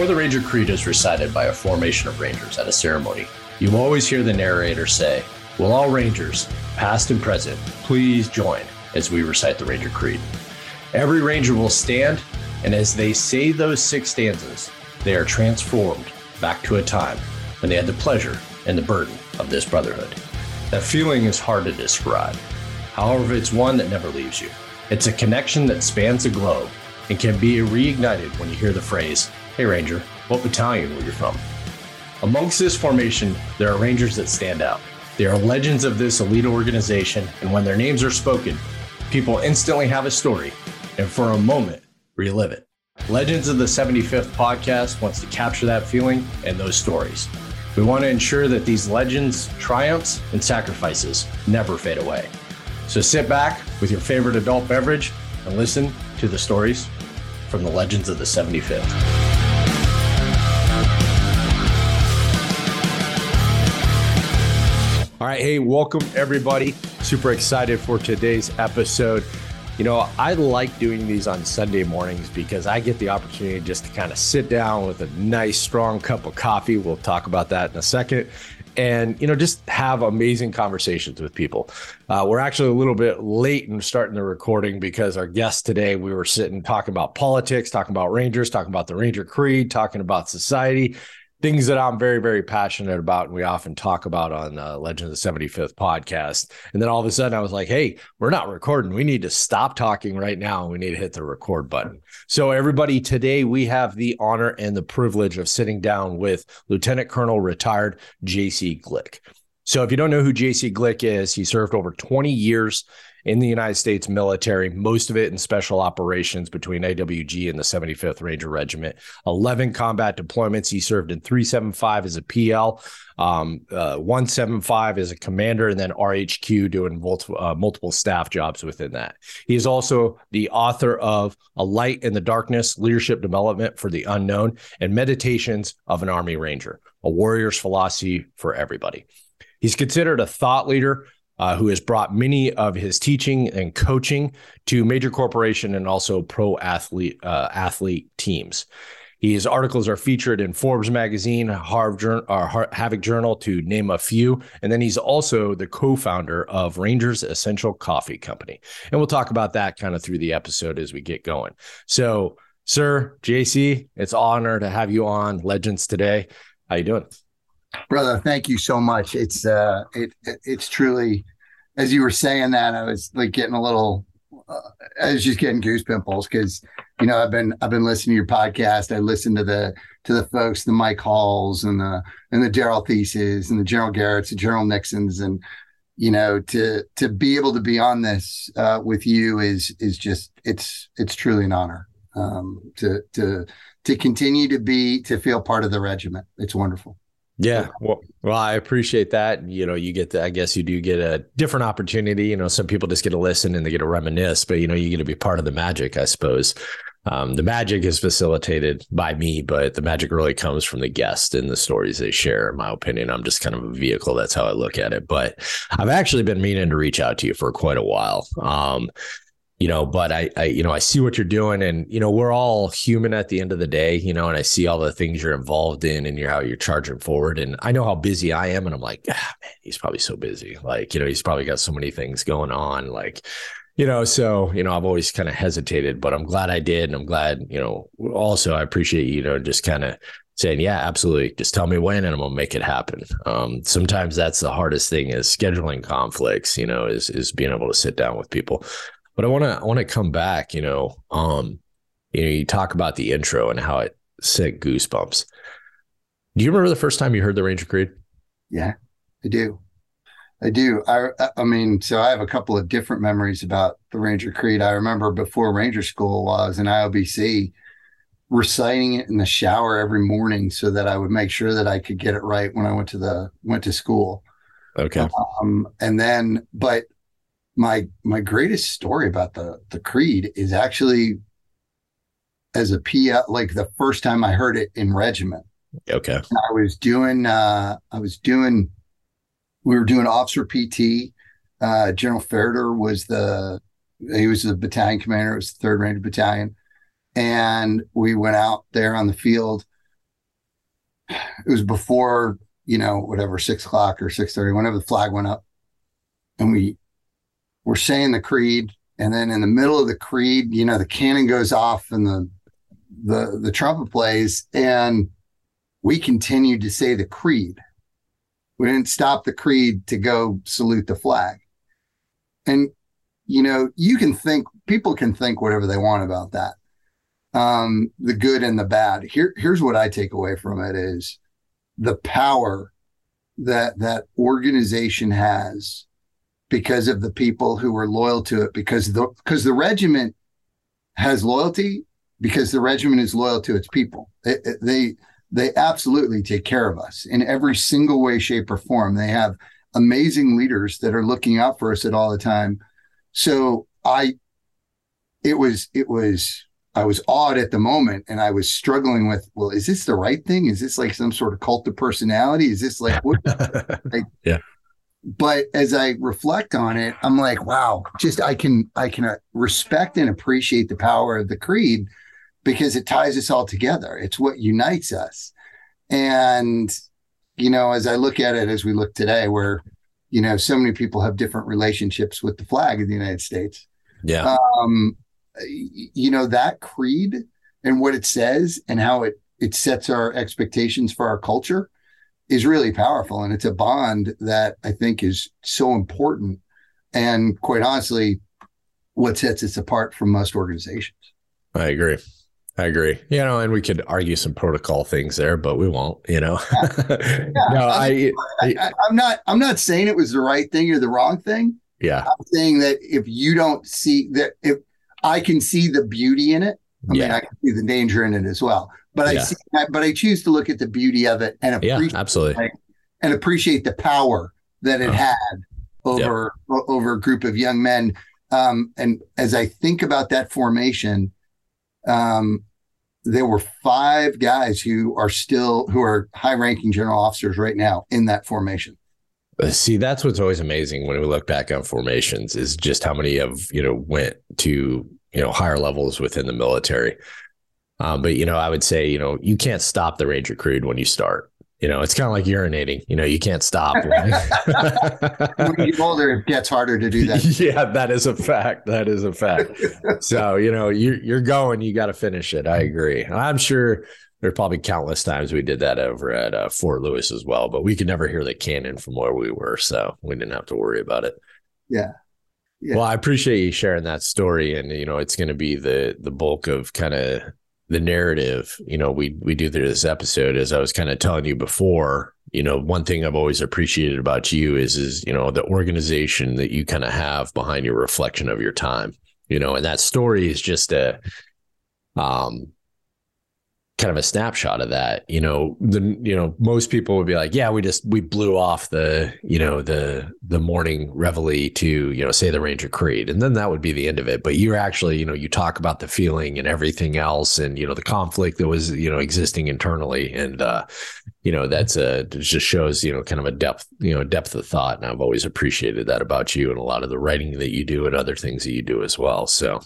Before the Ranger Creed is recited by a formation of Rangers at a ceremony, you always hear the narrator say, Will all Rangers, past and present, please join as we recite the Ranger Creed? Every Ranger will stand, and as they say those six stanzas, they are transformed back to a time when they had the pleasure and the burden of this brotherhood. That feeling is hard to describe. However, it's one that never leaves you. It's a connection that spans the globe and can be reignited when you hear the phrase, Hey Ranger, what battalion were you from? Amongst this formation, there are Rangers that stand out. They are legends of this elite organization, and when their names are spoken, people instantly have a story and for a moment relive it. Legends of the 75th podcast wants to capture that feeling and those stories. We want to ensure that these legends, triumphs, and sacrifices never fade away. So sit back with your favorite adult beverage and listen to the stories from the legends of the 75th. Hey, welcome everybody. Super excited for today's episode. You know, I like doing these on Sunday mornings because I get the opportunity just to kind of sit down with a nice, strong cup of coffee. We'll talk about that in a second. And, you know, just have amazing conversations with people. Uh, we're actually a little bit late in starting the recording because our guest today, we were sitting talking about politics, talking about Rangers, talking about the Ranger Creed, talking about society things that I'm very, very passionate about. And we often talk about on uh, Legend of the 75th podcast. And then all of a sudden I was like, hey, we're not recording. We need to stop talking right now. We need to hit the record button. So, everybody, today we have the honor and the privilege of sitting down with Lieutenant Colonel retired JC Glick. So, if you don't know who JC Glick is, he served over 20 years in the United States military, most of it in special operations between AWG and the 75th Ranger Regiment. 11 combat deployments. He served in 375 as a PL, um, uh, 175 as a commander, and then RHQ doing uh, multiple staff jobs within that. He is also the author of A Light in the Darkness Leadership Development for the Unknown and Meditations of an Army Ranger, a warrior's philosophy for everybody. He's considered a thought leader uh, who has brought many of his teaching and coaching to major corporation and also pro athlete uh, athlete teams. His articles are featured in Forbes magazine, Harv, or Havok Journal, to name a few. And then he's also the co-founder of Rangers Essential Coffee Company, and we'll talk about that kind of through the episode as we get going. So, sir, JC, it's honor to have you on Legends today. How you doing? brother thank you so much it's uh it it's truly as you were saying that i was like getting a little uh, i was just getting goose pimples because you know i've been i've been listening to your podcast. I listened to the to the folks the mike halls and the and the daryl theses and the general garrett's the general nixons. And you know to to be able to be on this uh with you is is just it's it's truly an honor um to to to continue to be to feel part of the regiment. It's wonderful yeah. Well, well, I appreciate that. You know, you get the, I guess you do get a different opportunity. You know, some people just get to listen and they get to reminisce, but you know, you get to be part of the magic, I suppose. Um, the magic is facilitated by me, but the magic really comes from the guest and the stories they share. In my opinion, I'm just kind of a vehicle. That's how I look at it. But I've actually been meaning to reach out to you for quite a while. Um, you know but I, I you know i see what you're doing and you know we're all human at the end of the day you know and i see all the things you're involved in and you're how you're charging forward and i know how busy i am and i'm like ah, man he's probably so busy like you know he's probably got so many things going on like you know so you know i've always kind of hesitated but i'm glad i did and i'm glad you know also i appreciate you know just kind of saying yeah absolutely just tell me when and i'm gonna make it happen um, sometimes that's the hardest thing is scheduling conflicts you know is is being able to sit down with people but I want to I want to come back. You know, um, you know, you talk about the intro and how it sent goosebumps. Do you remember the first time you heard the Ranger Creed? Yeah, I do. I do. I I mean, so I have a couple of different memories about the Ranger Creed. I remember before Ranger School I was in IOBC, reciting it in the shower every morning so that I would make sure that I could get it right when I went to the went to school. Okay. Um, and then, but my my greatest story about the the creed is actually as a like the first time I heard it in regiment. Okay. I was doing uh I was doing we were doing officer PT. Uh General Ferder was the he was the battalion commander, it was the third ranger battalion. And we went out there on the field it was before you know whatever six o'clock or six thirty, whenever the flag went up, and we were saying the creed, and then in the middle of the creed, you know, the cannon goes off and the the the trumpet plays, and we continued to say the creed. We didn't stop the creed to go salute the flag. And you know, you can think people can think whatever they want about that. Um, the good and the bad. Here, here's what I take away from it is the power that that organization has because of the people who are loyal to it because the because the regiment has loyalty because the regiment is loyal to its people it, it, they they absolutely take care of us in every single way shape or form they have amazing leaders that are looking out for us at all the time so i it was it was I was awed at the moment and I was struggling with, well, is this the right thing? Is this like some sort of cult of personality? Is this like what? like, yeah. But as I reflect on it, I'm like, wow, just I can I can uh, respect and appreciate the power of the creed because it ties us all together. It's what unites us. And you know, as I look at it as we look today, where you know so many people have different relationships with the flag of the United States. Yeah. Um, you know that creed and what it says and how it it sets our expectations for our culture is really powerful and it's a bond that i think is so important and quite honestly what sets us apart from most organizations i agree I agree. You know, and we could argue some protocol things there, but we won't. You know, yeah. Yeah. no, I, I, I'm not. I'm not saying it was the right thing or the wrong thing. Yeah, I'm saying that if you don't see that, if I can see the beauty in it. I yeah. mean, I can see the danger in it as well. But I see, but I choose to look at the beauty of it and appreciate, yeah, absolutely, and appreciate the power that it oh. had over yep. over a group of young men. Um, and as I think about that formation, um, there were five guys who are still who are high ranking general officers right now in that formation. See, that's what's always amazing when we look back on formations is just how many of you know went to you know higher levels within the military. Um, but you know, I would say you know you can't stop the Ranger Creed when you start. You know, it's kind of like urinating. You know, you can't stop. when you get older, it gets harder to do that. Yeah, that is a fact. That is a fact. so you know, you're you're going. You got to finish it. I agree. I'm sure there's probably countless times we did that over at uh, Fort Lewis as well, but we could never hear the cannon from where we were, so we didn't have to worry about it. Yeah. yeah. Well, I appreciate you sharing that story, and you know, it's going to be the the bulk of kind of the narrative. You know, we we do through this episode as I was kind of telling you before. You know, one thing I've always appreciated about you is is you know the organization that you kind of have behind your reflection of your time. You know, and that story is just a um kind of a snapshot of that you know the you know most people would be like yeah we just we blew off the you know the the morning reveille to you know say the ranger creed and then that would be the end of it but you're actually you know you talk about the feeling and everything else and you know the conflict that was you know existing internally and uh you know that's a just shows you know kind of a depth you know depth of thought and i've always appreciated that about you and a lot of the writing that you do and other things that you do as well so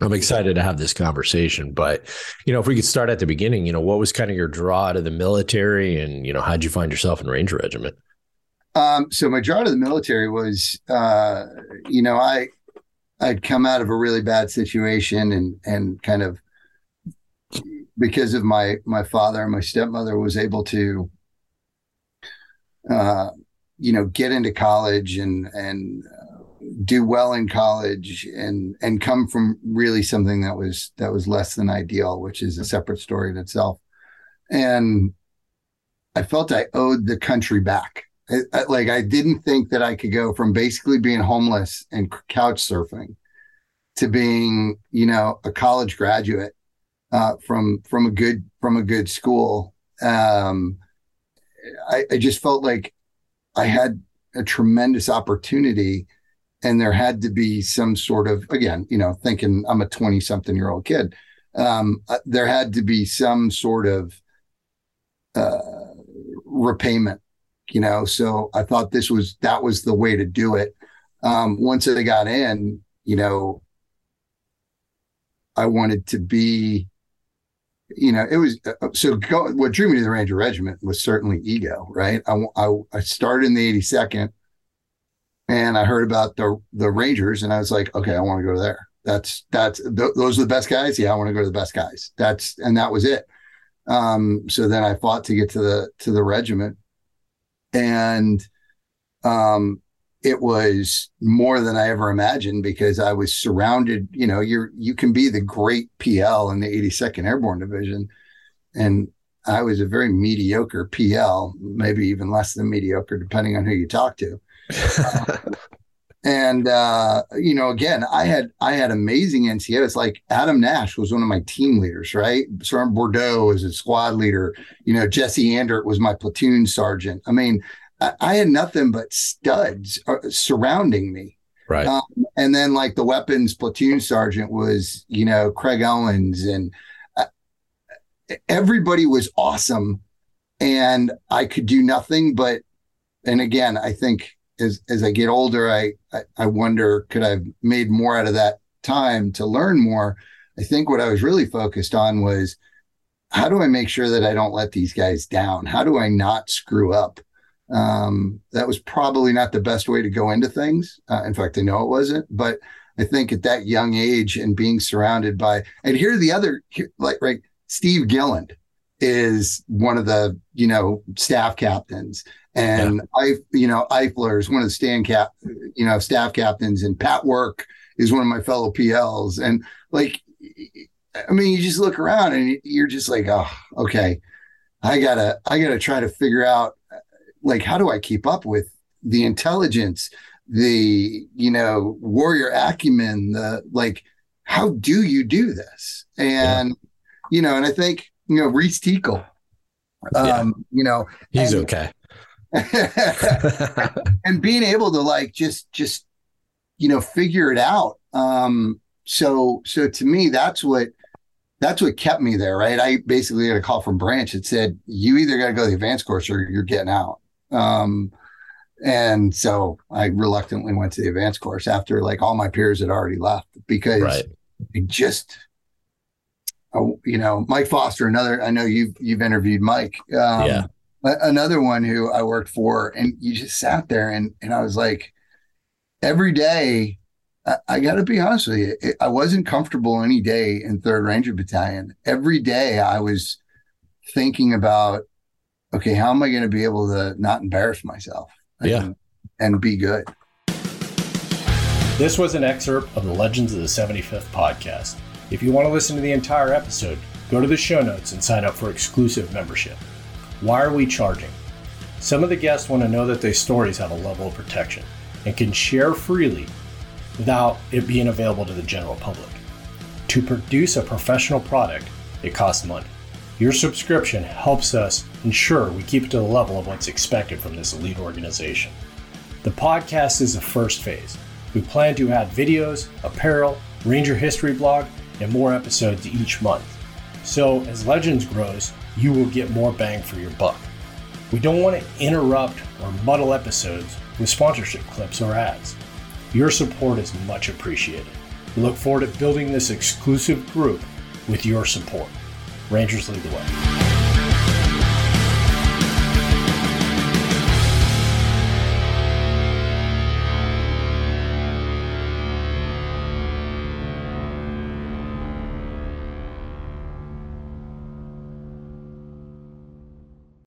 I'm excited to have this conversation, but you know, if we could start at the beginning, you know, what was kind of your draw to the military, and you know, how'd you find yourself in Ranger Regiment? Um, so my draw to the military was, uh, you know, I I'd come out of a really bad situation, and and kind of because of my my father and my stepmother was able to, uh, you know, get into college and and do well in college and and come from really something that was that was less than ideal which is a separate story in itself. And i felt i owed the country back. I, I, like i didn't think that i could go from basically being homeless and couch surfing to being you know a college graduate uh, from from a good from a good school. Um, I, I just felt like i had a tremendous opportunity and there had to be some sort of again you know thinking i'm a 20 something year old kid um, uh, there had to be some sort of uh, repayment you know so i thought this was that was the way to do it um, once i got in you know i wanted to be you know, it was uh, so go, what drew me to the Ranger Regiment was certainly ego, right? I, I, I started in the 82nd and I heard about the the Rangers, and I was like, okay, I want to go there. That's that's th- those are the best guys. Yeah, I want to go to the best guys. That's and that was it. Um, so then I fought to get to the to the regiment, and um, it was more than I ever imagined because I was surrounded. You know, you're you can be the great PL in the 82nd Airborne Division, and I was a very mediocre PL, maybe even less than mediocre, depending on who you talk to. And uh, you know, again, I had I had amazing NCOs. Like Adam Nash was one of my team leaders, right? Sergeant Bordeaux was a squad leader. You know, Jesse Andert was my platoon sergeant. I mean, I, I had nothing but studs uh, surrounding me. Right. Um, and then like the weapons platoon sergeant was, you know, Craig Owens and uh, everybody was awesome. And I could do nothing but, and again, I think as as I get older, I, I, I wonder could I have made more out of that time to learn more. I think what I was really focused on was how do I make sure that I don't let these guys down? How do I not screw up? Um, that was probably not the best way to go into things. Uh, in fact, I know it wasn't, but I think at that young age and being surrounded by, and here the other, like, right, Steve Gilland is one of the, you know, staff captains and yeah. I, you know, Eifler is one of the stand cap, you know, staff captains, and Pat Work is one of my fellow PLs. And like, I mean, you just look around and you're just like, oh, okay, I gotta, I gotta try to figure out, like, how do I keep up with the intelligence, the, you know, warrior acumen, the like, how do you do this? And, yeah. you know, and I think, you know, Reese Teakle, um, yeah. you know, he's okay and being able to like just just you know figure it out um so so to me that's what that's what kept me there right? I basically got a call from branch that said you either got to go to the advanced course or you're getting out. Um and so i reluctantly went to the advanced course after like all my peers had already left because right. it just oh, you know mike foster another i know you've you've interviewed mike um, yeah another one who I worked for, and you just sat there and and I was like, every day, I, I got to be honest with you, it, I wasn't comfortable any day in Third Ranger Battalion. Every day, I was thinking about, okay, how am I going to be able to not embarrass myself? Yeah, and, and be good. This was an excerpt of the Legends of the 75th podcast. If you want to listen to the entire episode, go to the show notes and sign up for exclusive membership. Why are we charging? Some of the guests want to know that their stories have a level of protection and can share freely without it being available to the general public. To produce a professional product, it costs money. Your subscription helps us ensure we keep it to the level of what's expected from this elite organization. The podcast is the first phase. We plan to add videos, apparel, Ranger history blog, and more episodes each month. So, as Legends grows, you will get more bang for your buck. We don't want to interrupt or muddle episodes with sponsorship clips or ads. Your support is much appreciated. We look forward to building this exclusive group with your support. Rangers lead the way.